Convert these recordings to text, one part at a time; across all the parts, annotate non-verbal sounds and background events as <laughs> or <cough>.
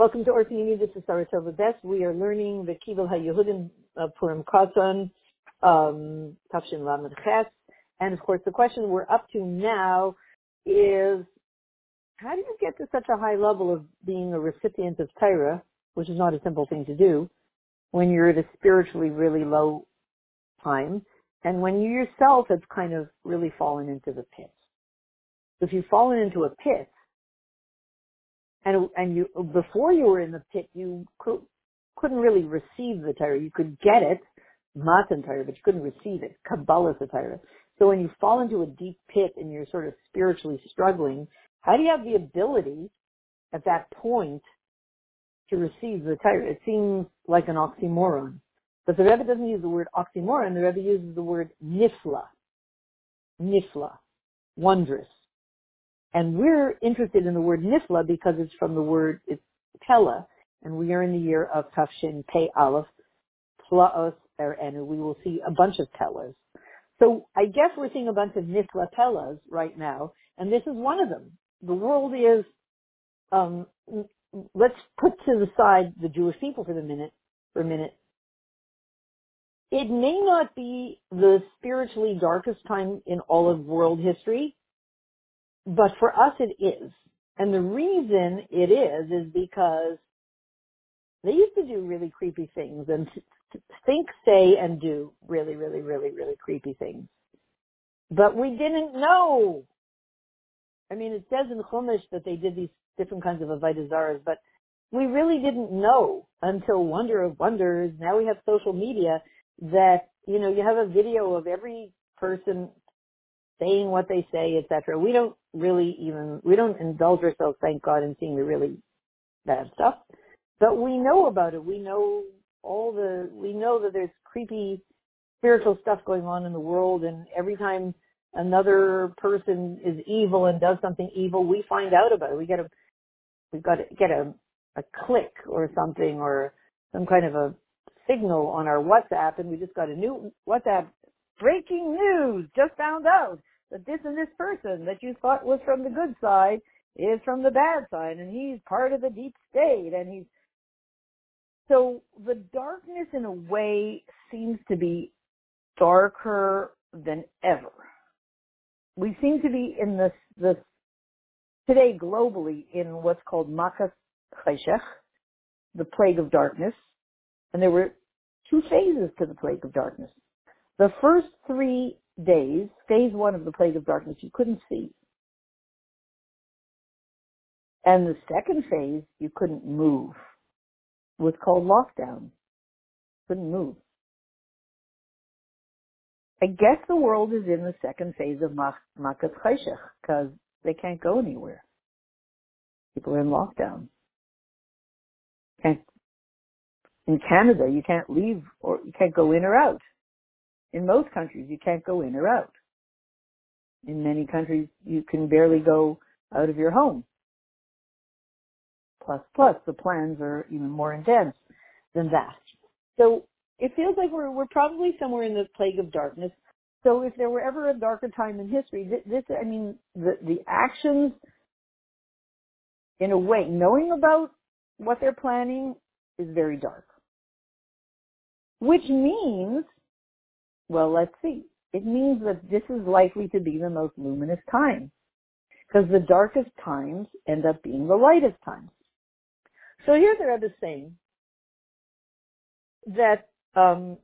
Welcome to Orphanini. This is Sarah Tova Best. We are learning the Kivel HaYehudim uh, Purim Katan, um, Tafshin Lamed Ches. And of course, the question we're up to now is, how do you get to such a high level of being a recipient of Torah, which is not a simple thing to do, when you're at a spiritually really low time, and when you yourself have kind of really fallen into the pit? So if you've fallen into a pit, and and you before you were in the pit, you could, couldn't really receive the Torah. You could get it, matan Torah, but you couldn't receive it, Kabbalah the Torah. So when you fall into a deep pit and you're sort of spiritually struggling, how do you have the ability at that point to receive the Torah? It seems like an oxymoron. But the Rebbe doesn't use the word oxymoron. The Rebbe uses the word nifla. Nifla. Wondrous. And we're interested in the word nifla because it's from the word, it's and we are in the year of Tafshin Pei Aleph, Plaos Erenu. We will see a bunch of Pellas. So I guess we're seeing a bunch of nifla Pellas right now, and this is one of them. The world is, um, let's put to the side the Jewish people for the minute, for a minute. It may not be the spiritually darkest time in all of world history, but for us it is. And the reason it is is because they used to do really creepy things and think, say, and do really, really, really, really creepy things. But we didn't know. I mean, it says in Chumash that they did these different kinds of avodah but we really didn't know until wonder of wonders. Now we have social media that, you know, you have a video of every person saying what they say, etc. We don't really even, we don't indulge ourselves, thank God, in seeing the really bad stuff. But we know about it. We know all the, we know that there's creepy spiritual stuff going on in the world and every time another person is evil and does something evil, we find out about it. We get a, we've got to get a, a click or something or some kind of a signal on our WhatsApp and we just got a new WhatsApp breaking news, just found out that this and this person that you thought was from the good side is from the bad side and he's part of the deep state and he's so the darkness in a way seems to be darker than ever. We seem to be in this this today globally in what's called Makas Chayshech, the plague of darkness, and there were two phases to the plague of darkness. The first three days, phase one of the plague of darkness, you couldn't see. And the second phase, you couldn't move. It was called lockdown. Couldn't move. I guess the world is in the second phase of Makat Chayshech because they can't go anywhere. People are in lockdown. Can't, in Canada, you can't leave or you can't go in or out. In most countries, you can't go in or out. In many countries, you can barely go out of your home. Plus, plus, the plans are even more intense than that. So it feels like we're we're probably somewhere in the plague of darkness. So if there were ever a darker time in history, this, I mean, the the actions, in a way, knowing about what they're planning is very dark. Which means well, let's see. It means that this is likely to be the most luminous time because the darkest times end up being the lightest times. So here the Rebbe is saying that, um,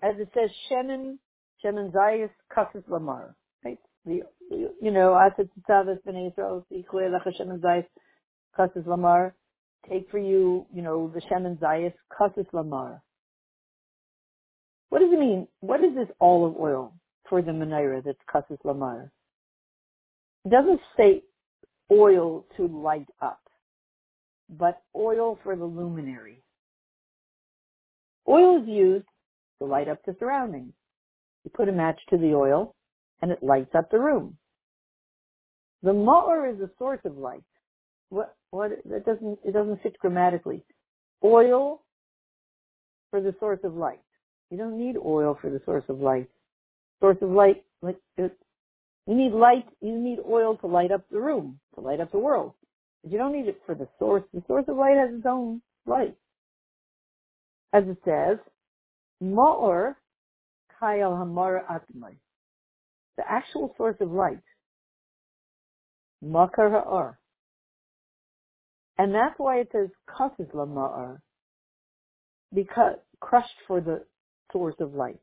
as it says, Shemin, Shemin Zayis Kassis Lamar, right? The, you know, Aset Tzavas Ben Yisrael, Shemin Zayis Kassis Lamar, take for you, you know, the Shemin Zayis Kassis Lamar. What does it mean? What is this olive oil for the menorah that's Kassis Lamar? It doesn't say oil to light up, but oil for the luminary. Oil is used to light up the surroundings. You put a match to the oil and it lights up the room. The ma'or is a source of light. What, what, it doesn't, it doesn't fit grammatically. Oil for the source of light. You don't need oil for the source of light. Source of light, like uh, you need light, you need oil to light up the room, to light up the world. But You don't need it for the source. The source of light has its own light. As it says, Ma'or Kayal Hamara Atmai. The actual source of light. Makar Ha'ar. And that's why it says Kasis Lama'ar. Because crushed for the source of light.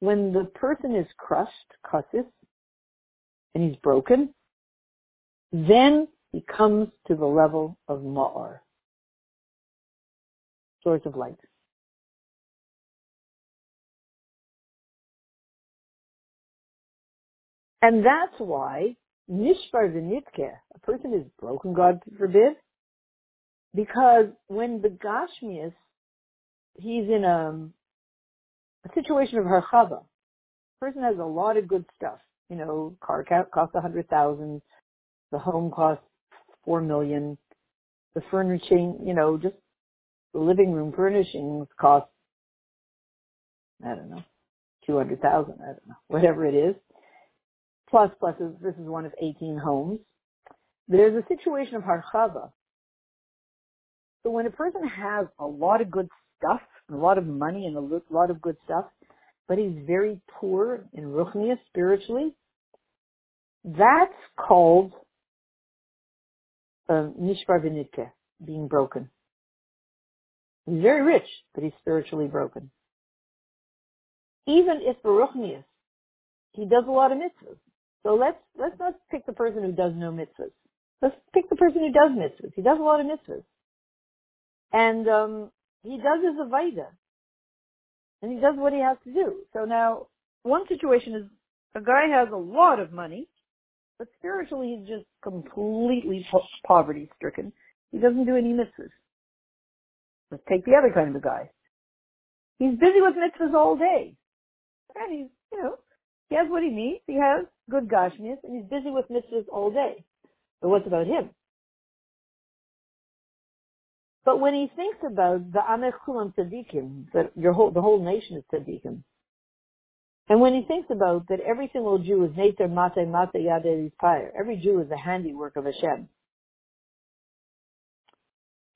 When the person is crushed, Kasis, and he's broken, then he comes to the level of Ma'ar, source of light. And that's why Nishvar Vinitke, a person is broken, God forbid, because when the Gashmias, he's in a, a situation of harchava, person has a lot of good stuff. You know, car costs a hundred thousand, the home costs four million, the furnishing, you know, just the living room furnishings cost, I don't know, two hundred thousand, I don't know, whatever it is. Plus, plus, is, this is one of 18 homes. There's a situation of harchava. So when a person has a lot of good stuff, a lot of money and a lot of good stuff, but he's very poor in ruchnia, spiritually, that's called um, nishbar v'nitke, being broken. He's very rich, but he's spiritually broken. Even if baruchnius, he does a lot of mitzvahs. So let's let's not pick the person who does no mitzvahs. Let's pick the person who does mitzvahs. He does a lot of mitzvahs, and um, he does his avodah, and he does what he has to do. So now, one situation is a guy has a lot of money, but spiritually he's just completely po- poverty stricken. He doesn't do any mitzvahs. Let's take the other kind of a guy. He's busy with mitzvahs all day. And he's, you know, he has what he needs. He has good gashmias, and he's busy with mitzvahs all day. But what's about him? But when he thinks about the Amech Kulam Tzaddikim, that your whole, the whole nation is Tzaddikim, and when he thinks about that every single Jew is Neter Mate Mate Yadeh Fire, every Jew is the handiwork of Hashem.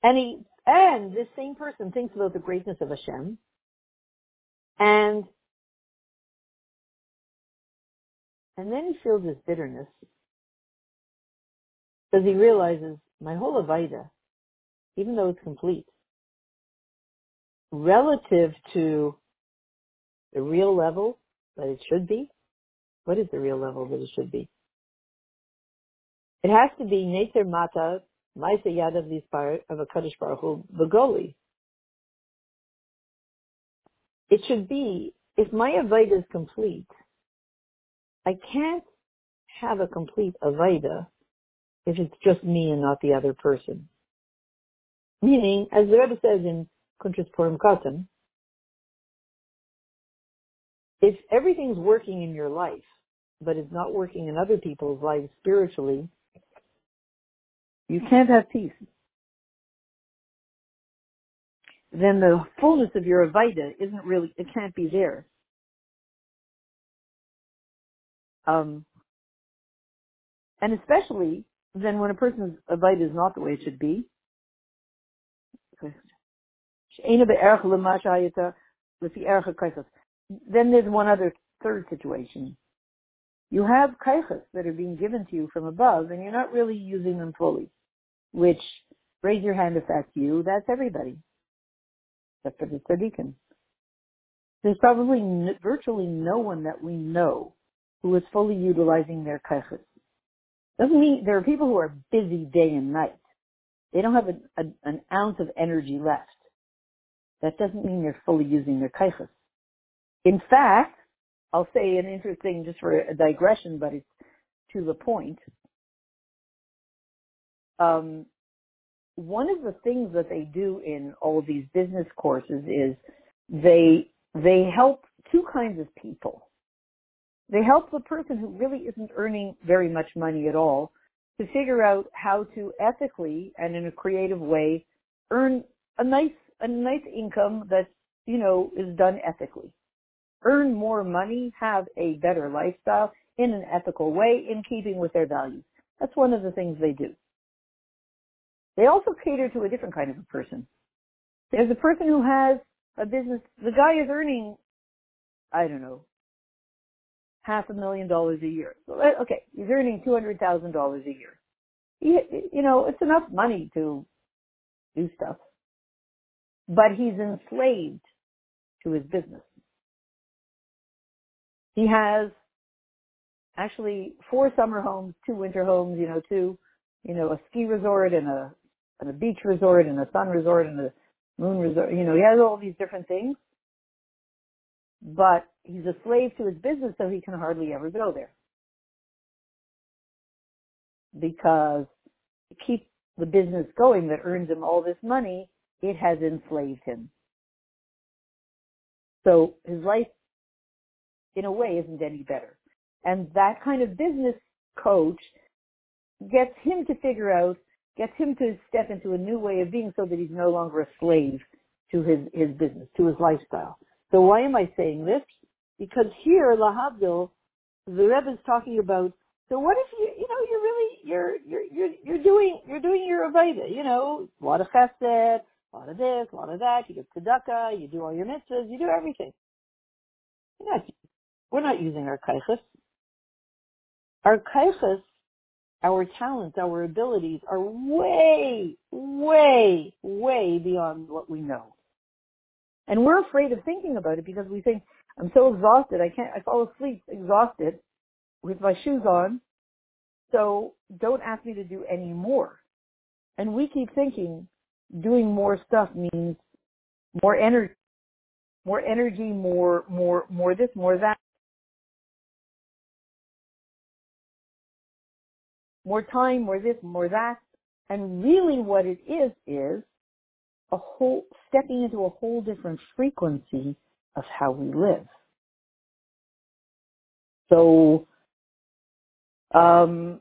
And he, and this same person thinks about the greatness of Hashem, and, and then he feels this bitterness, because he realizes my whole Avaida, even though it's complete, relative to the real level that it should be? What is the real level that it should be? It has to be Neter Mata, Maisa Yadav Lispar of a Kaddish Baruch Hu, Begoli. It should be, if my Avaida is complete, I can't have a complete Avaida if it's just me and not the other person. Meaning, as the Rebbe says in Kuntras Purim Katan, if everything's working in your life, but it's not working in other people's lives spiritually, you can't have peace. Then the fullness of your Avaida isn't really, it can't be there. Um, and especially then when a person's Avaida is not the way it should be, then there's one other third situation. You have kaichas that are being given to you from above, and you're not really using them fully. Which, raise your hand if that's you, that's everybody. Except for the tzaddikim. There's probably n- virtually no one that we know who is fully utilizing their kaichas. Doesn't mean there are people who are busy day and night. They don't have a, a, an ounce of energy left. That doesn't mean they're fully using their kaichas. In fact, I'll say an interesting, just for a digression, but it's to the point. Um, one of the things that they do in all these business courses is they they help two kinds of people. They help the person who really isn't earning very much money at all to figure out how to ethically and in a creative way earn a nice a nice income that you know is done ethically earn more money, have a better lifestyle in an ethical way in keeping with their values. That's one of the things they do. They also cater to a different kind of a person. There's a person who has a business. The guy is earning, I don't know, half a million dollars a year. So, uh, okay, he's earning two hundred thousand dollars a year. He, you know, it's enough money to do stuff, but he's enslaved to his business. He has actually four summer homes, two winter homes, you know, two, you know, a ski resort and a and a beach resort and a sun resort and a moon resort. You know, he has all these different things, but he's a slave to his business, so he can hardly ever go there because to keep the business going that earns him all this money, it has enslaved him. So his life, in a way, isn't any better. And that kind of business coach gets him to figure out, gets him to step into a new way of being so that he's no longer a slave to his, his business, to his lifestyle. So why am I saying this? Because here, Lahabdil, the Rebbe is talking about, so what if you, you know, you're really, you're, you're, you're, you're doing, you're doing your Aveda, you know, a lot of chesed, a lot of this, a lot of that, you get tzedakah, you do all your mitzvahs, you do everything. You're not, we're not using our kaichas. Our kaichas, our talents, our abilities are way, way, way beyond what we know. And we're afraid of thinking about it because we think, I'm so exhausted, I can't, I fall asleep exhausted with my shoes on, so don't ask me to do any more. And we keep thinking doing more stuff means more energy, more energy, more, more, more this, more that. More time, more this, more that. And really what it is, is a whole, stepping into a whole different frequency of how we live. So, um,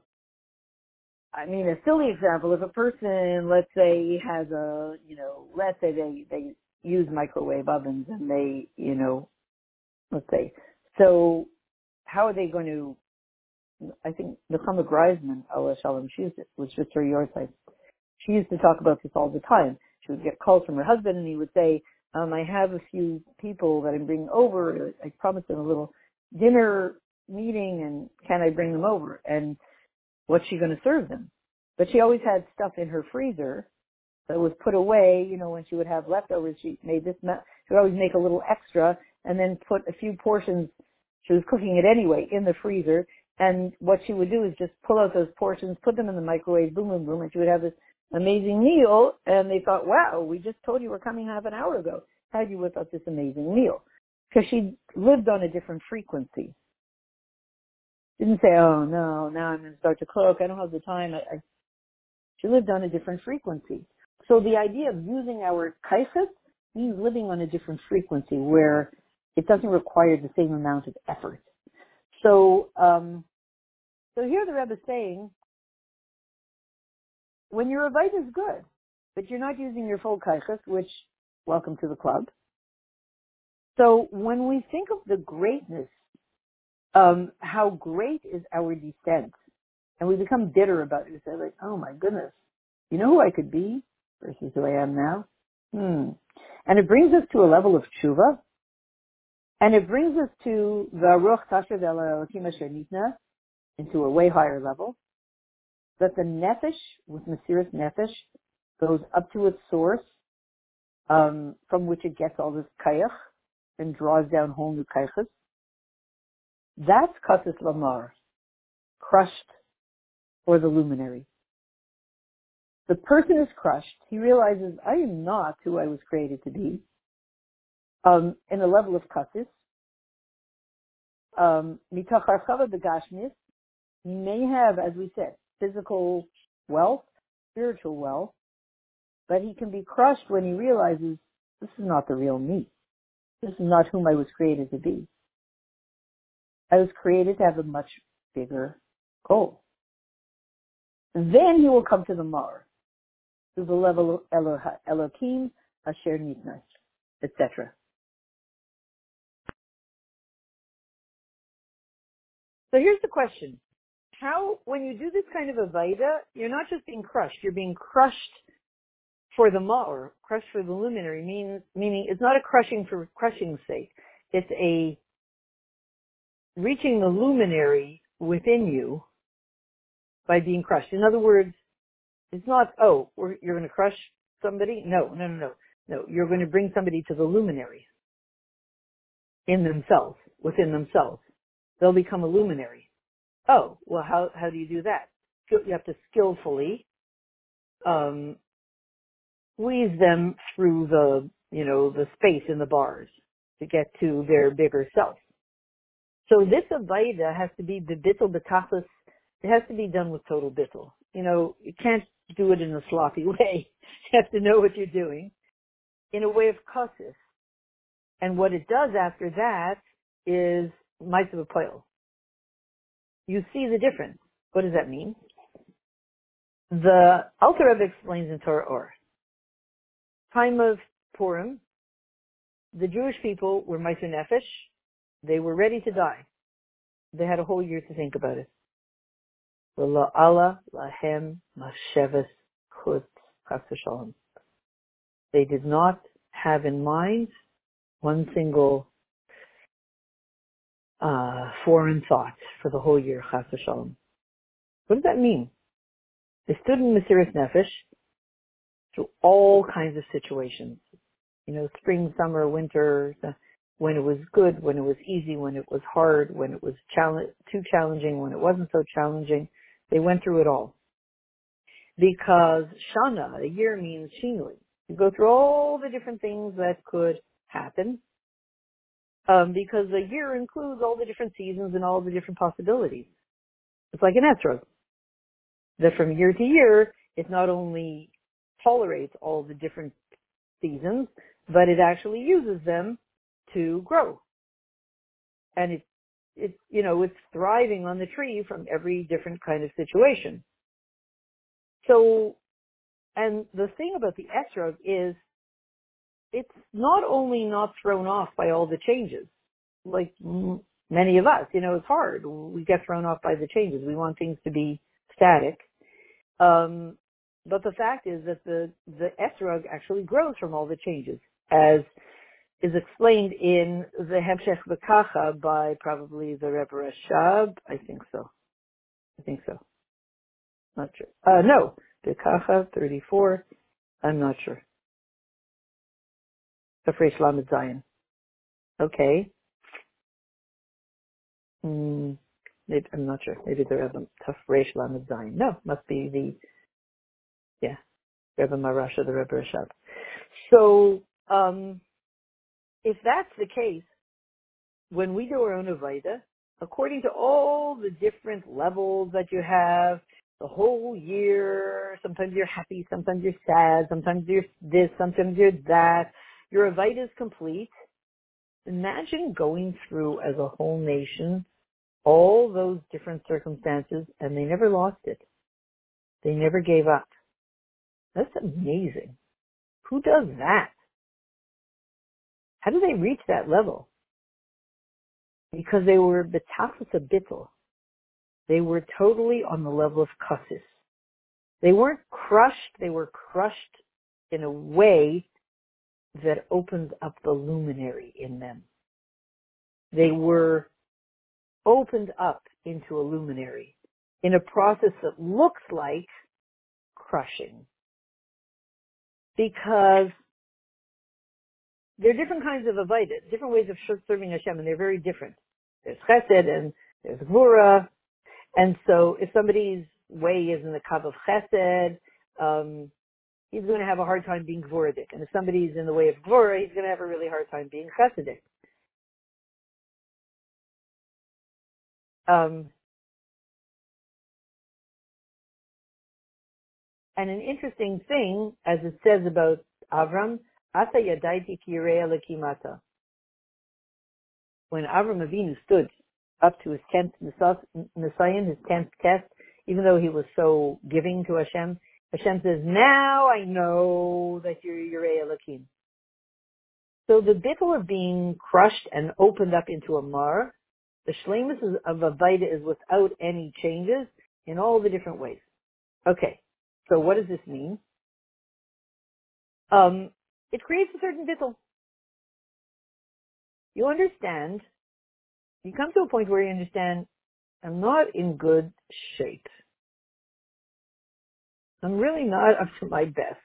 I mean, a silly example, if a person, let's say, has a, you know, let's say they, they use microwave ovens and they, you know, let's say, so how are they going to, I think the Chama Greisman, Allah Shalom, she used, was just her yahrzeit. She used to talk about this all the time. She would get calls from her husband and he would say, um, I have a few people that I'm bringing over. I promised them a little dinner meeting and can I bring them over? And what's she going to serve them? But she always had stuff in her freezer that was put away, you know, when she would have leftovers, she made this, she would always make a little extra and then put a few portions, she was cooking it anyway, in the freezer. And what she would do is just pull out those portions, put them in the microwave, boom, boom, boom, and she would have this amazing meal. And they thought, wow, we just told you we're coming half an hour ago. How'd you whip up this amazing meal? Because she lived on a different frequency didn't say, oh no, now I'm going to start to cook. I don't have the time. I, I, she lived on a different frequency. So the idea of using our kaichas means living on a different frequency where it doesn't require the same amount of effort. So, um, so here the Rebbe is saying, when your Avite is good, but you're not using your full kaichas, which, welcome to the club. So when we think of the greatness um, how great is our descent. And we become bitter about it. We say like, oh my goodness, you know who I could be versus who I am now? Hmm. And it brings us to a level of tshuva. And it brings us to the Ruach Tasher Nitna into a way higher level. That the nefesh, with Mesiris nefesh, goes up to its source, um, from which it gets all this kayach and draws down whole new kayachas. That's Kasis Lamar, crushed for the luminary. The person is crushed. He realizes, I am not who I was created to be. Um, in the level of Kasis, um, begashmis, he may have, as we said, physical wealth, spiritual wealth, but he can be crushed when he realizes this is not the real me. This is not whom I was created to be. I was created to have a much bigger goal. Then he will come to the Mar, to the level of Elohim, Asher Nitnas, etc. So here's the question. How, when you do this kind of a Vaida, you're not just being crushed, you're being crushed for the ma'or, crushed for the luminary, means, meaning it's not a crushing for crushing's sake. It's a reaching the luminary within you by being crushed. In other words, it's not, oh, you're going to crush somebody. No, no, no, no. No, you're going to bring somebody to the luminary in themselves, within themselves. They'll become a luminary. Oh, well, how, how do you do that? You have to skillfully, um, squeeze them through the, you know, the space in the bars to get to their bigger self. So this Avaida has to be the bittul betachlis. It has to be done with total bittul. You know, you can't do it in a sloppy <laughs> way. you have to know what you're doing in a way of kasis. And what it does after that is Maisav Poil. You see the difference. What does that mean? The Alter Rebbe explains in Torah Or. Time of Purim, the Jewish people were Maisav Nefesh. They were ready to die. They had a whole year to think about it. They did not have in mind one single uh, foreign thought for the whole year. What does that mean? They stood in Mesiris Nefesh through all kinds of situations. You know, spring, summer, winter, when it was good, when it was easy, when it was hard, when it was challenge, too challenging, when it wasn't so challenging. They went through it all. Because Shana, a year means Shinui. You go through all the different things that could happen. Um, because a year includes all the different seasons and all the different possibilities. It's like an etrog. That from year to year, it not only tolerates all the different seasons, but it actually uses them to grow. And it, it, you know, it's thriving on the tree from every different kind of situation. So, and the thing about the etrog is it's not only not thrown off by all the changes, like many of us, you know, it's hard. We get thrown off by the changes. We want things to be static. Um, but the fact is that the, the etrog actually grows from all the changes, as is explained in the Hemshech Bekacha by probably the Rebbe Rashab. I think so. I think so. Not sure. Uh, no, Bekacha 34. I'm not sure. Afresh Lamed Zion. Okay. Mm, maybe, I'm not sure. Maybe the Rebbe Tafresh Lamed Zion. No, must be the, yeah, Rebbe Marasha, the Rebbe Rashab. So, um, if that's the case, when we do our own Avaida, according to all the different levels that you have, the whole year, sometimes you're happy, sometimes you're sad, sometimes you're this, sometimes you're that, your Avaida is complete. Imagine going through as a whole nation all those different circumstances and they never lost it. They never gave up. That's amazing. Who does that? How do they reach that level? Because they were betachas bittel. They were totally on the level of kasis. They weren't crushed, they were crushed in a way that opened up the luminary in them. They were opened up into a luminary in a process that looks like crushing. Because there are different kinds of avodah, different ways of serving Hashem, and they're very different. There's chesed and there's gvura, and so if somebody's way is in the kav of chesed, um, he's going to have a hard time being gvuradik, and if somebody's in the way of gvura, he's going to have a really hard time being chesedic. Um, and an interesting thing, as it says about Avram, Ata yadaiti lekimata. When Avram Avinu stood up to his tenth nisayon, his tenth test, even though he was so giving to Hashem, Hashem says, now I know that you're Yirei Elohim. So the bittul of being crushed and opened up into a mar, the shlemus of a vita is without any changes in all the different ways. Okay, so what does this mean? um, it creates a certain bittul. You understand, you come to a point where you understand, I'm not in good shape. I'm really not up to my best.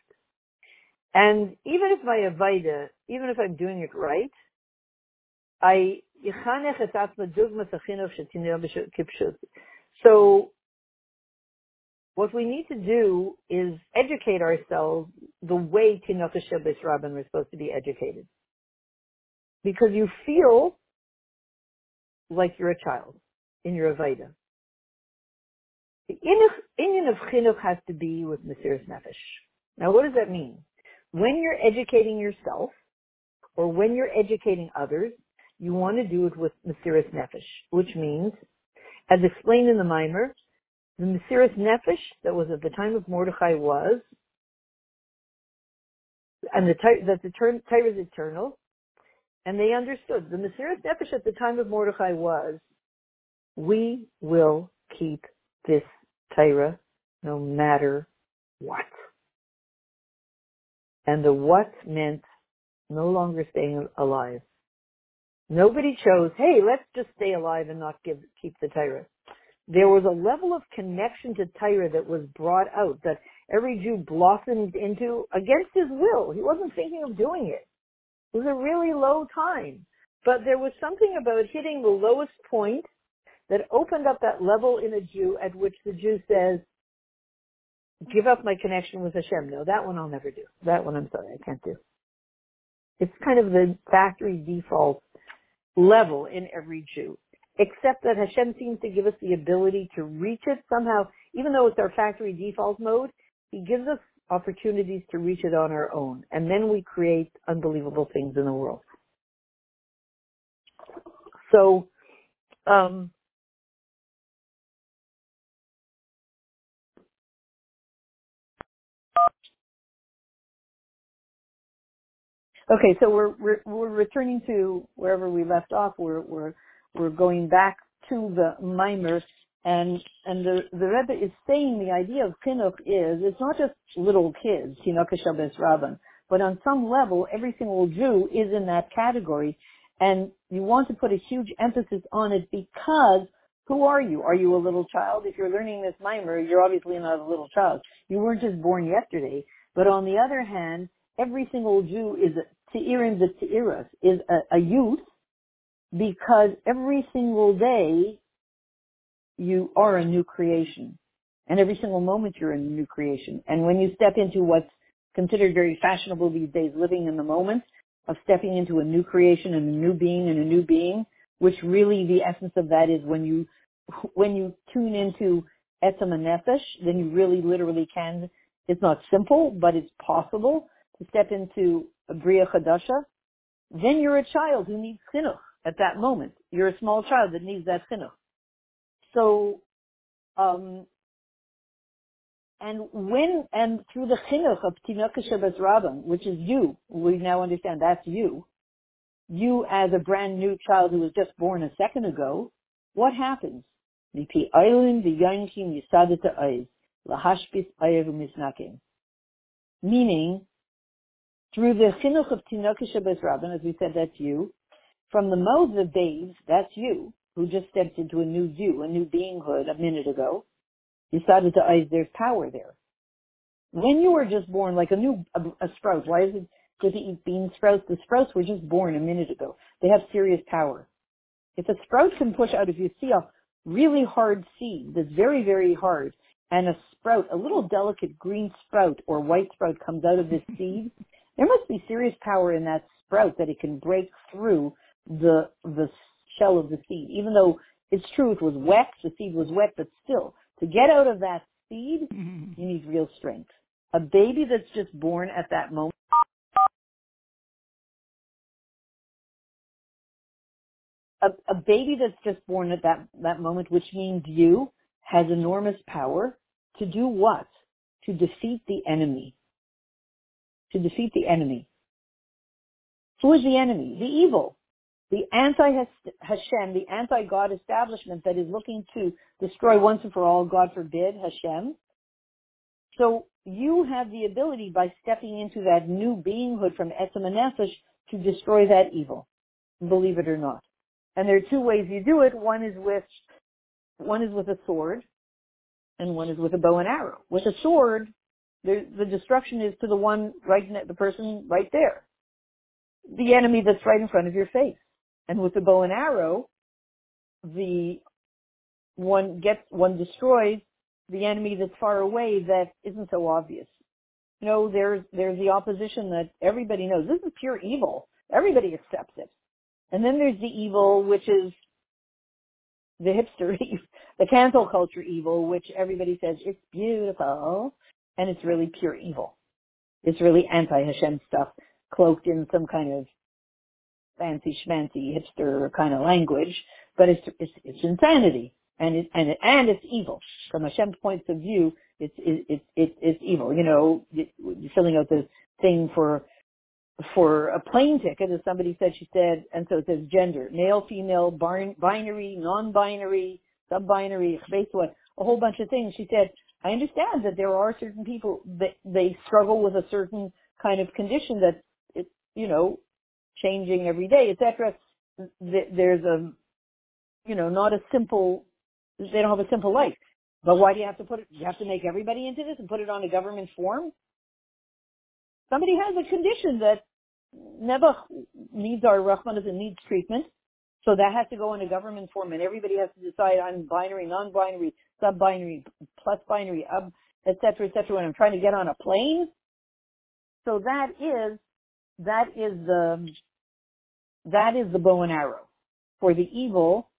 And even if my Avaida, even if I'm doing it right, I so what we need to do is educate ourselves the way Tinoch Shabbos Rabban was supposed to be educated. Because you feel like you're a child in your Avaida. The inyan of Chinuch has to be with Mesiris Nefesh. Now what does that mean? When you're educating yourself, or when you're educating others, you want to do it with Mesiris Nefesh, which means, as explained in the Mimer, the Mesiris Nefesh that was at the time of Mordechai was, and the that the Torah is eternal, and they understood the Mesiris Nefesh at the time of Mordechai was, we will keep this Torah no matter what. And the what meant no longer staying alive. Nobody chose, hey, let's just stay alive and not give, keep the Torah. There was a level of connection to Torah that was brought out that every Jew blossomed into against his will. He wasn't thinking of doing it. It was a really low time. But there was something about hitting the lowest point that opened up that level in a Jew at which the Jew says, give up my connection with Hashem. No, that one I'll never do. That one I'm sorry, I can't do. It's kind of the factory default level in every Jew. Except that Hashem seems to give us the ability to reach it somehow, even though it's our factory default mode, He gives us opportunities to reach it on our own. And then we create unbelievable things in the world. So, um, Okay, so we're, we're we're returning to wherever we left off. We're we're we're going back to the Mimer, and and the the Rebbe is saying the idea of chinuch is it's not just little kids, chinuch Shabbos Rabban, but on some level, every single Jew is in that category, and you want to put a huge emphasis on it because who are you? Are you a little child? If you're learning this Mimer, you're obviously not a little child. You weren't just born yesterday. But on the other hand, every single Jew is a the Te'iras, is a, a youth because every single day you are a new creation. And every single moment you're a new creation. And when you step into what's considered very fashionable these days, living in the moment of stepping into a new creation and a new being and a new being, which really the essence of that is when you, when you tune into Etzem Nefesh, then you really literally can, it's not simple, but it's possible to step into a Bria Chadasha, then you're a child who needs chinuch at that moment. You're a small child that needs that chinuch. So, um, and when, and through the chinuch of Tinok Rabban, which is you, we now understand that's you, you as a brand new child who was just born a second ago, what happens? Meaning, through the chinuch of Shabbos Rabban, as we said, that's you. From the mouths of babes, that's you, who just stepped into a new you, a new beinghood a minute ago. You started to eyes, there's power there. When you were just born, like a new, a, a sprout, why is it good to eat bean sprouts? The sprouts were just born a minute ago. They have serious power. If a sprout can push out, if you see a really hard seed that's very, very hard, and a sprout, a little delicate green sprout or white sprout comes out of this <laughs> seed, there must be serious power in that sprout that it can break through the the shell of the seed. Even though it's true it was wet, the seed was wet, but still, to get out of that seed, mm-hmm. you need real strength. A baby that's just born at that moment a, a baby that's just born at that, that moment, which means you, has enormous power to do what? To defeat the enemy to defeat the enemy. Who is the enemy? The evil. The anti-Hashem, the anti-God establishment that is looking to destroy once and for all, God forbid, Hashem. So you have the ability by stepping into that new beinghood from Etzem and Nefesh to destroy that evil, believe it or not. And there are two ways you do it. One is with, one is with a sword, and one is with a bow and arrow. With a sword, the, the destruction is to the one right, the person right there. The enemy that's right in front of your face. And with the bow and arrow, the one gets, one destroys the enemy that's far away that isn't so obvious. You know, there's, there's the opposition that everybody knows. This is pure evil. Everybody accepts it. And then there's the evil, which is the hipster, <laughs> the cancel culture evil, which everybody says it's beautiful, and it's really pure evil. It's really anti-Hashem stuff cloaked in some kind of fancy schmancy hipster kind of language, but it's, it's, it's insanity and it, and it, and it's evil. From Hashem's point of view, it's, it's it, it, it's evil. You know, you're filling out the thing for, for a plane ticket, as somebody said, she said, and so it says gender, male, female, binary, non-binary, sub-binary, a whole bunch of things. She said, I understand that there are certain people that they struggle with a certain kind of condition that it's, you know, changing every day, etc. There's a, you know, not a simple they don't have a simple life. But why do you have to put it, you have to make everybody into this and put it on a government form? Somebody has a condition that never needs our Rahmanas and needs treatment. So that has to go in a government form and everybody has to decide I'm binary, non-binary, sub-binary, plus binary, um, et cetera, et when I'm trying to get on a plane. So that is, that is the, that is the bow and arrow for the evil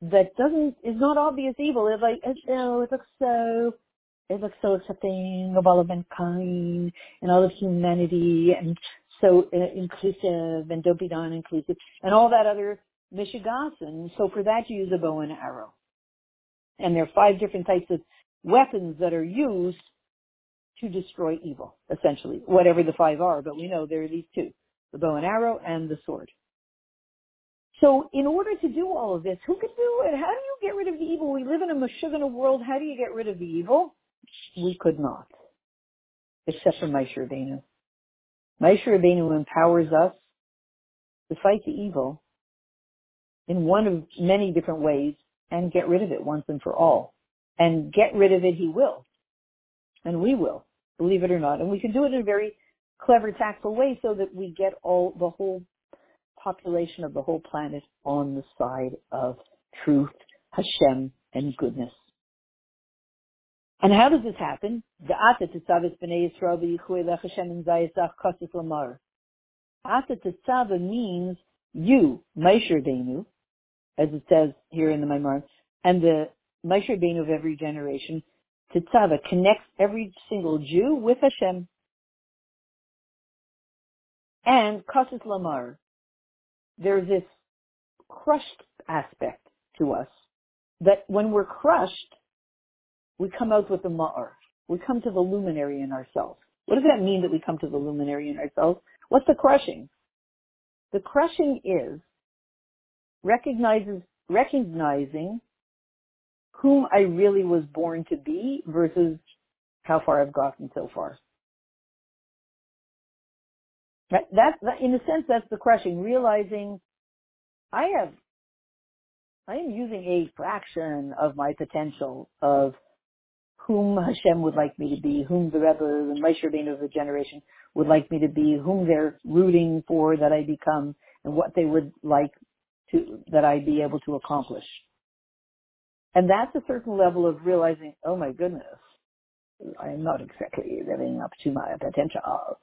that doesn't is not obvious evil. It's like it, you know, it looks so it looks so accepting of all of mankind and all of humanity and so uh, inclusive and don't be non-inclusive and all that other mishigasan. So for that you use a bow and arrow. And there are five different types of weapons that are used to destroy evil, essentially, whatever the five are, but we know there are these two, the bow and arrow and the sword. So in order to do all of this, who could do it? How do you get rid of the evil? We live in a Meshuggah world. How do you get rid of the evil? We could not. Except for Moshe Rabbeinu. Moshe Rabbeinu empowers us to fight the evil in one of many different ways and get rid of it once and for all. And get rid of it he will. And we will, believe it or not. And we can do it in a very clever, tactful way so that we get all the whole population of the whole planet on the side of truth, Hashem, and goodness. And how does this happen? The Ata means you, Moshe Rabbeinu, as it says here in the Maimar, and the Moshe Rabbeinu of every generation, Tetzava connects every single Jew with Hashem. And Kasis Lamar, there's this crushed aspect to us that when we're crushed, we come out with the ma'ar. We come to the luminary in ourselves. What does that mean that we come to the luminary in ourselves? What's the crushing? The crushing is recognizes, recognizing whom I really was born to be versus how far I've gotten so far. That, that, in a sense, that's the crushing, realizing I have, I am using a fraction of my potential of whom Hashem would like me to be, whom the Rebbe, the Moshe Rabbeinu of the generation would like me to be, whom they're rooting for that I become, and what they would like to, that I be able to accomplish. And that's a certain level of realizing, oh my goodness, I am not exactly living up to my potential.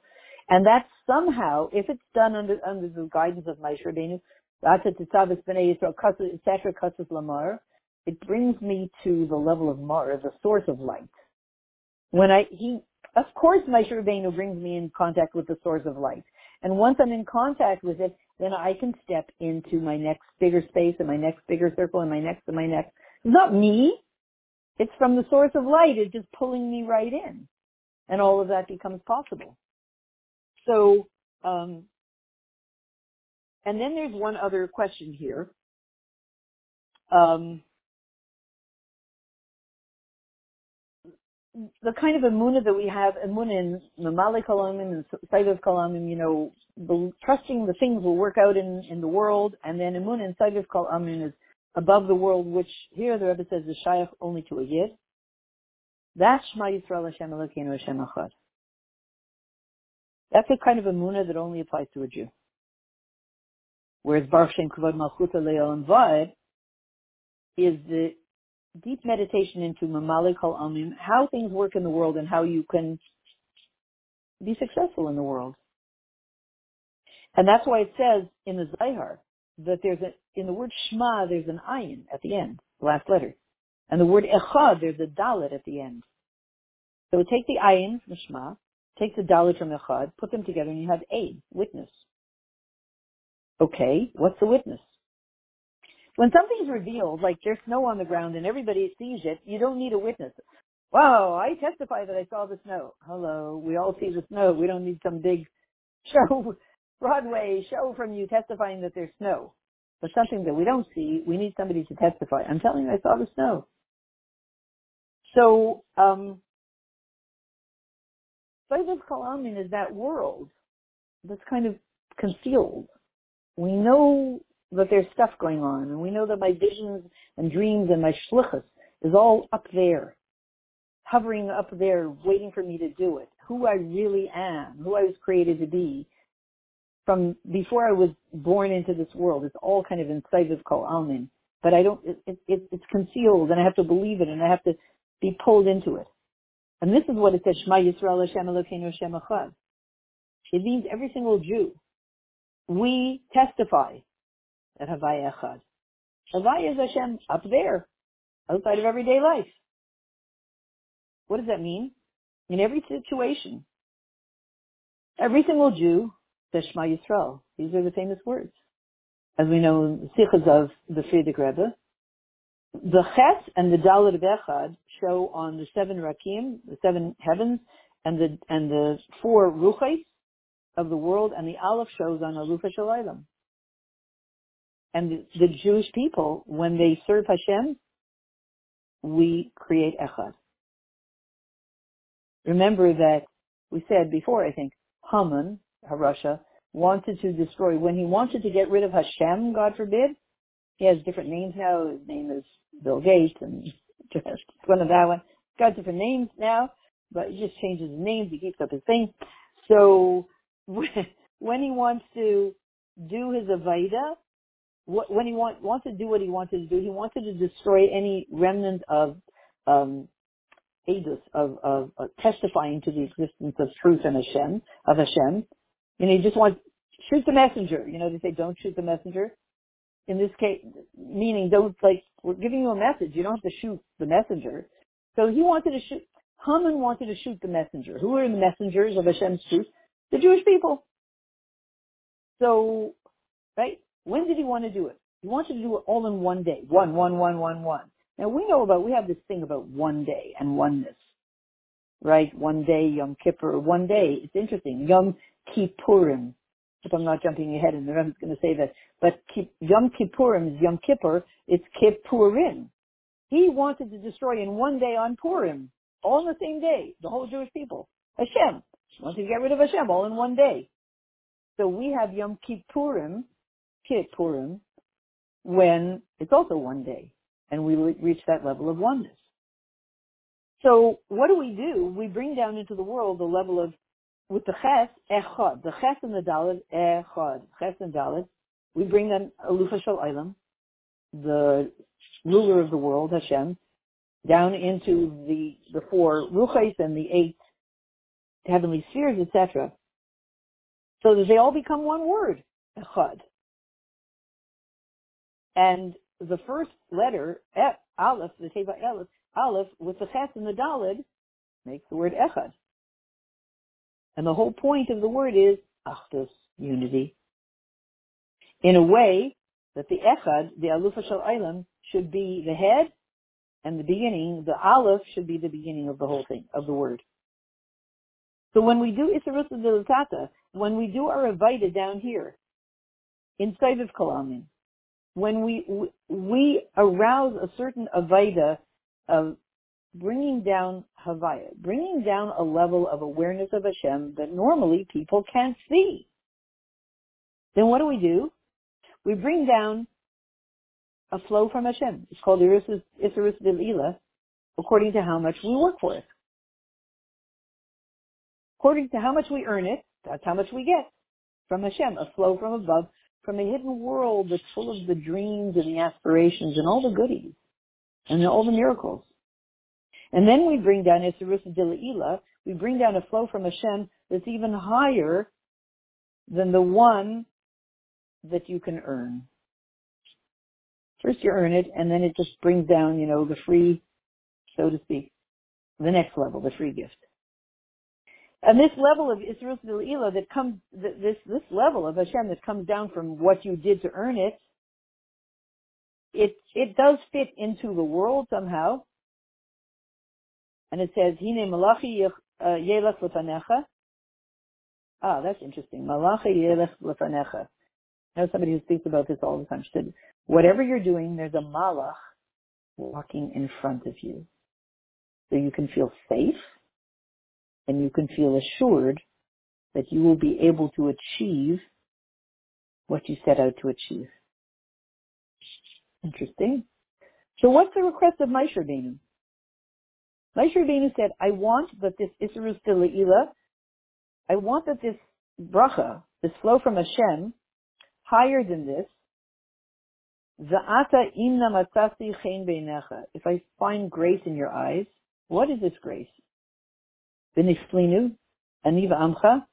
And that somehow, if it's done under under the guidance of Moshe Rabbeinu, etc., lamar, it brings me to the level of Mar, the source of light. When I he, of course, Moshe Rabbeinu brings me in contact with the source of light, and once I'm in contact with it, then I can step into my next bigger space and my next bigger circle and my next and my next. Not me. It's from the source of light. It's just pulling me right in. And all of that becomes possible. So, um, and then there's one other question here. Um, the kind of emuna that we have, emuna in mamali kalamim and saivav kalamim, you know, the, trusting the things will work out in, in the world, and then emuna in saivav kalamim is above the world, which here the Rebbe says is shaykh only to a yid. That's Shema Yisrael Hashem Elokeinu Hashem Echad. That's a kind of emuna that only applies to a Jew. Whereas Baruch Shem Kavod Malchuta Le'el and is the deep meditation into Mamali Kol Amim, how things work in the world and how you can be successful in the world. And that's why it says in the Zohar that there's a, in the word Shema, there's an ayin at the end, the last letter. And the word Echad, there's a dalit at the end. So take the ayin from Shema, take the dalit from Echad, put them together and you have a witness. Okay, what's the witness? When something's revealed, like there's snow on the ground and everybody sees it, you don't need a witness. Wow, I testify that I saw the snow. Hello, we all see the snow. We don't need some big <laughs> show, Broadway show from you testifying that there's snow. But something that we don't see, we need somebody to testify. I'm telling you, I saw the snow. So, um, Sayyid Kalamin is that world that's kind of concealed we know that there's stuff going on, and we know that my visions and dreams and my shlichus is all up there, hovering up there, waiting for me to do it. Who I really am, who I was created to be, from before I was born into this world, it's all kind of inside of Kol Almin. But I don't, it, it, it's concealed, and I have to believe it, and I have to be pulled into it. And this is what it says, Shema Yisrael Hashem Elokeinu Hashem Echad. It means every single Jew we testify that Havaya Echad. Havaya is Hashem up there, outside of everyday life. What does that mean? In every situation, every single Jew says Shema Yisrael. These are the famous words. As we know in the Sichos of the Frierdiker Rebbe, the Ches and the Dalit of Echad show on the seven Rakim, the seven heavens, and the and the four Ruchais, of the world, and the Aleph shows on Alufa Shalaylam. And the, the Jewish people, when they serve Hashem, we create Echad. Remember that we said before, I think, Haman, Harasha, wanted to destroy, when he wanted to get rid of Hashem, God forbid, he has different names now. His name is Bill Gates and <laughs> just one of that one. Got different names now, but he just changes his names. He keeps up his thing. So <laughs> when he wants to do his Avaida, when he want, wants to do what he wanted to do, he wanted to destroy any remnant of um, of, of, of testifying to the existence of truth and Hashem, of Hashem. And he just wants, shoot the messenger. You know, they say don't shoot the messenger. In this case, meaning don't like, we're giving you a message. You don't have to shoot the messenger. So he wanted to shoot, Haman wanted to shoot the messenger. Who are the messengers of Hashem's truth? the Jewish people. So, right? When did he want to do it? He wanted to do it all in one day. One, one, one, one, one. Now we know about, we have this thing about one day and oneness. Right? One day, Yom Kippur, one day. It's interesting. Yom Kippurim. If I'm not jumping ahead and the Rebbe's going to say that. But Yom Kippurim is Yom Kippur. It's Kippurim. He wanted to destroy in one day on Purim. All in the same day. The whole Jewish people. Hashem. Once you get rid of Hashem all in one day. So we have Yom Kippurim, Kippurim, when it's also one day, and we reach that level of oneness. So what do we do? We bring down into the world the level of, with the Ches, Echad, the Ches and the Dalet, Echad, Ches and Dalet, we bring them Alufa Shal Ilam, the ruler of the world, Hashem, down into the, the four Ruchais and the eight heavenly spheres, etc. So that they all become one word, echad. And the first letter, aleph, the teva aleph, aleph, with the ches and the dalid, makes the word echad. And the whole point of the word is achdus, unity. In a way that the echad, the alufa shel ilam, should be the head, and the beginning, the aleph should be the beginning of the whole thing, of the word. So when we do Isarusa Dilatata, when we do our Avaida down here, inside of Kalamin, when we, we arouse a certain Avaida of bringing down Havaya, bringing down a level of awareness of Hashem that normally people can't see. Then what do we do? We bring down a flow from Hashem. It's called Isurus Delila, according to how much we work for it. According to how much we earn it, that's how much we get from Hashem, a flow from above, from a hidden world that's full of the dreams and the aspirations and all the goodies and all the miracles. And then we bring down Isarusa we bring down a flow from Hashem that's even higher than the one that you can earn. First you earn it, and then it just brings down, you know, the free, so to speak, the next level, the free gift. And this level of Israel Ila that comes, this, this level of Hashem that comes down from what you did to earn it, it, it does fit into the world somehow. And it says, Hine malachi uh, yelech lefanecha. Ah, that's interesting. Malachi yelech lefanecha. I know somebody who speaks about this all the time. She said, whatever you're doing, there's a malach walking in front of you. So you can feel safe and you can feel assured that you will be able to achieve what you set out to achieve. Interesting. So what's the request of Moshe Rabbeinu? Moshe Rabbeinu said, I want that this Isserus Ila, I want that this bracha, this flow from Hashem, higher than this, Za'ata inna matasi chen beinecha. If I find grace in your eyes, what is this grace? V'niflinu, aniva amcha.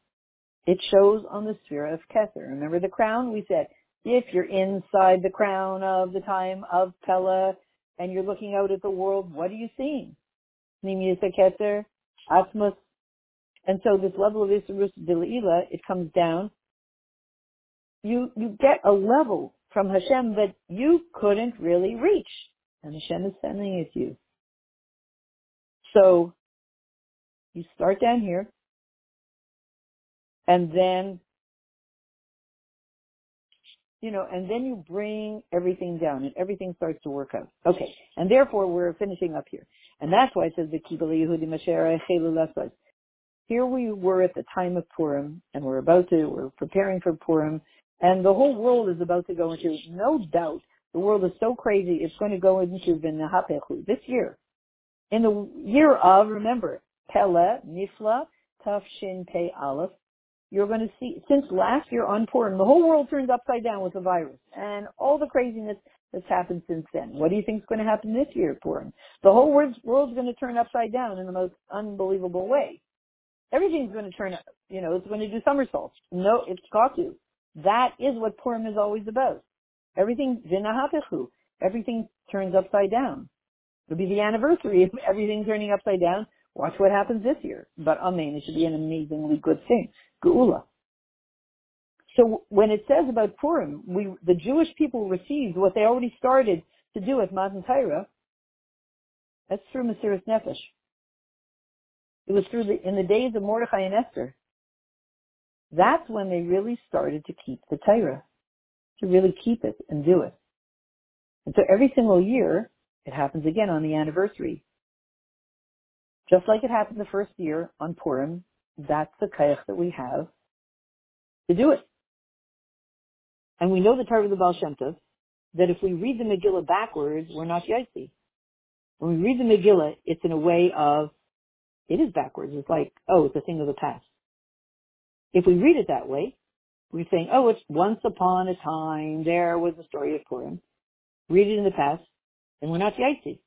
It shows on the sphere of Kether. Remember the crown? We said, if you're inside the crown of the time of Pella and you're looking out at the world, what are you seeing? Asmus. And so this level of Isrus Dila'ila, it comes down. You, you get a level from Hashem that you couldn't really reach. And Hashem is sending it to you. So you start down here and then you know, and then you bring everything down and everything starts to work out. Okay. And therefore we're finishing up here. And that's why it says Here we were at the time of Purim and we're about to, we're preparing for Purim and the whole world is about to go into, no doubt, the world is so crazy, it's going to go into V'nahapechu this year. In the year of, remember, Pele, Nifla, Tafshin Pei Aleph, you're going to see, since last year on Purim, the whole world turned upside down with the virus and all the craziness that's happened since then. What do you think is going to happen this year, Purim? The whole world's, going to turn upside down in the most unbelievable way. Everything's going to turn, up. you know, it's going to do somersaults. No, it's to. That is what Purim is always about. Everything, vinahapechu, everything turns upside down. It'll be the anniversary of everything turning upside down. Watch what happens this year. But Amen, it should be an amazingly good thing. Geula. So when it says about Purim, we, the Jewish people received what they already started to do at Matan Torah. That's through Mesiris Nefesh. It was through the, in the days of Mordechai and Esther. That's when they really started to keep the Torah, to really keep it and do it. And so every single year, it happens again on the anniversary. Just like it happened the first year on Purim, that's the kayach that we have to do it. And we know the Torah of the Baal Shem Tov, that if we read the Megillah backwards, we're not Yaisi. When we read the Megillah, it's in a way of, it is backwards. It's like, oh, it's a thing of the past. If we read it that way, we're saying, oh, it's once upon a time, there was the story of Purim. Read it in the past, and we're not Yaitzi.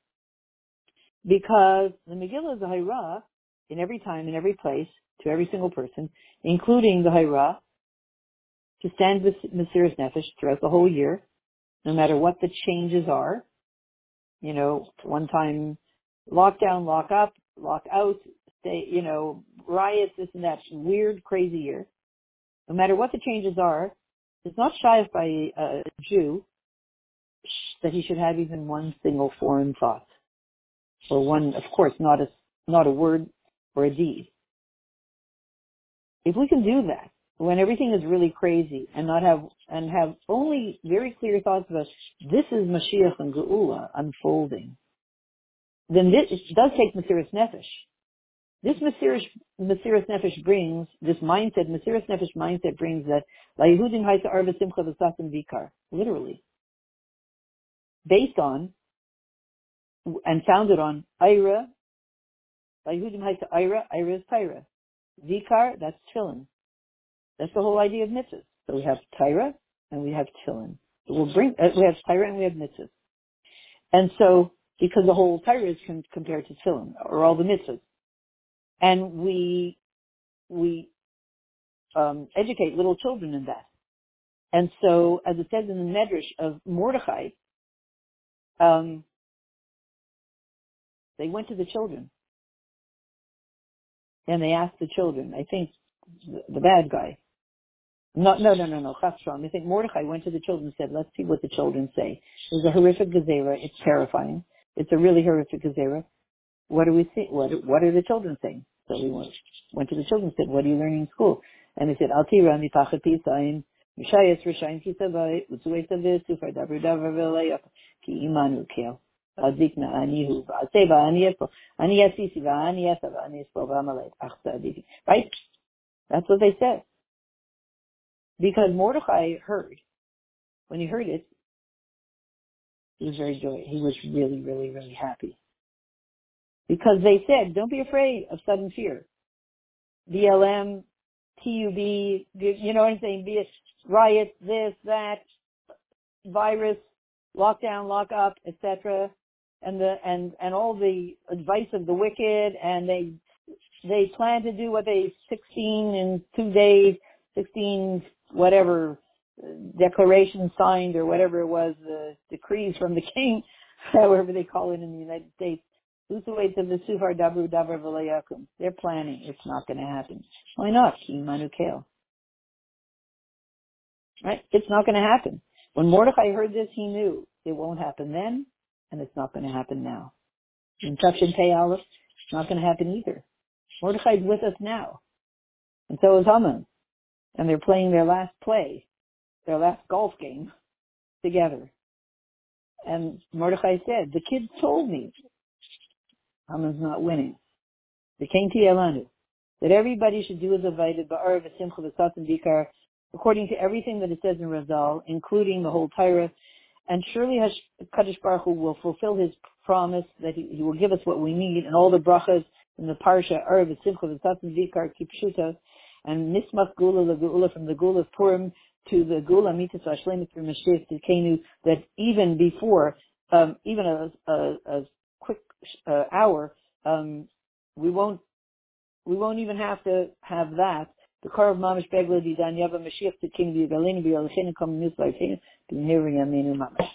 Because the Megillah is a Hairah in every time, in every place, to every single person, including the Hairah, to stand with Mesiris Nefesh throughout the whole year, no matter what the changes are. You know, one time lockdown, lock up, lock out, stay, you know, riots, this and that, weird, crazy year. No matter what the changes are, it's not shy by a Jew that he should have even one single foreign thought. Or one, of course, not a, not a word or a deed. If we can do that, when everything is really crazy and not have, and have only very clear thoughts about this is Mashiach and Geula unfolding, then this does take Mesiris Nefesh. This Mesiris, Nefesh brings, this mindset, Mesiris Nefesh mindset brings that, La Yehudim Haisa Arva Simcha V'Sasim Vikar, literally. Based on, and founded on, Ira, La Yehudim Haisa Ira, Ira is Tyra. Vikar, that's Tillin. That's the whole idea of mitzvahs. So we have Tyra, and we have. So we'll bring, uh, we have Tyra and we have mitzvahs. And so, because the whole Torah is com- compared to tefillin, or all the mitzvahs. And we, we, um, educate little children in that. And so, as it says in the Medrash of Mordechai, um, they went to the children. And they asked the children, I think the bad guy, no, no, no, no, no. Chafsham. I think Mordechai went to the children and said, let's see what the children say. It was a horrific gezerah. It's terrifying. It's a really horrific gezerah. What do we see? What, what are the children saying? So we went, went to the children and said, what are you learning in school? And they said, Al tira mipachat pisayin, mishayas rishayim kisavai, utzuei savis, ufar dabru davar v'leyak, ki imanu kel. Azikna anihu, v'aseva aniyepo, aniyasisi v'aniyasa v'aniyaspo v'amalek, ach Right? That's what they said. Because Mordecai heard, when he heard it, he was very joy. He was really, really, really happy. Because they said, don't be afraid of sudden fear. BLM, TUB, you know what I'm saying? Be it riots, this, that, virus, lockdown, lock up, etc. And the and and all the advice of the wicked, and they they plan to do what they 16 in two days, 16 whatever uh, declaration signed or whatever it was, the decrees from the <laughs> king, however they call it in the United States. They're planning. It's not going to happen. Why not? Right? It's not going to happen. When Mordecai heard this, he knew it won't happen then, and it's not going to happen now. In Tufshin Pei it's not going to happen either. Mordecai's with us now. And so is Haman and they're playing their last play, their last golf game together. And Mordechai said, the kids told me Haman's not winning. The king Elanu, that everybody should do as invited, ba'ar v'simcha v'satim bikar, according to everything that it says in Razal, including the whole Torah. And surely Kadosh Baruch Hu will fulfill his promise that he, he, will give us what we need, and all the brachas in the parsha, Ar v'simcha v'satim bikar, kipshuta, and Nismach Geula, the Geula from the Geula of Purim to the Geula Mitzvah through Mashiach to Kenu, that even before, um, even a, a, a quick uh, hour, um, we won't we won't even have to have that. The car of Mamish Begla Didan Yava Mashiach to King Nusla Yachinu B'Nehri Yaminu Mamish.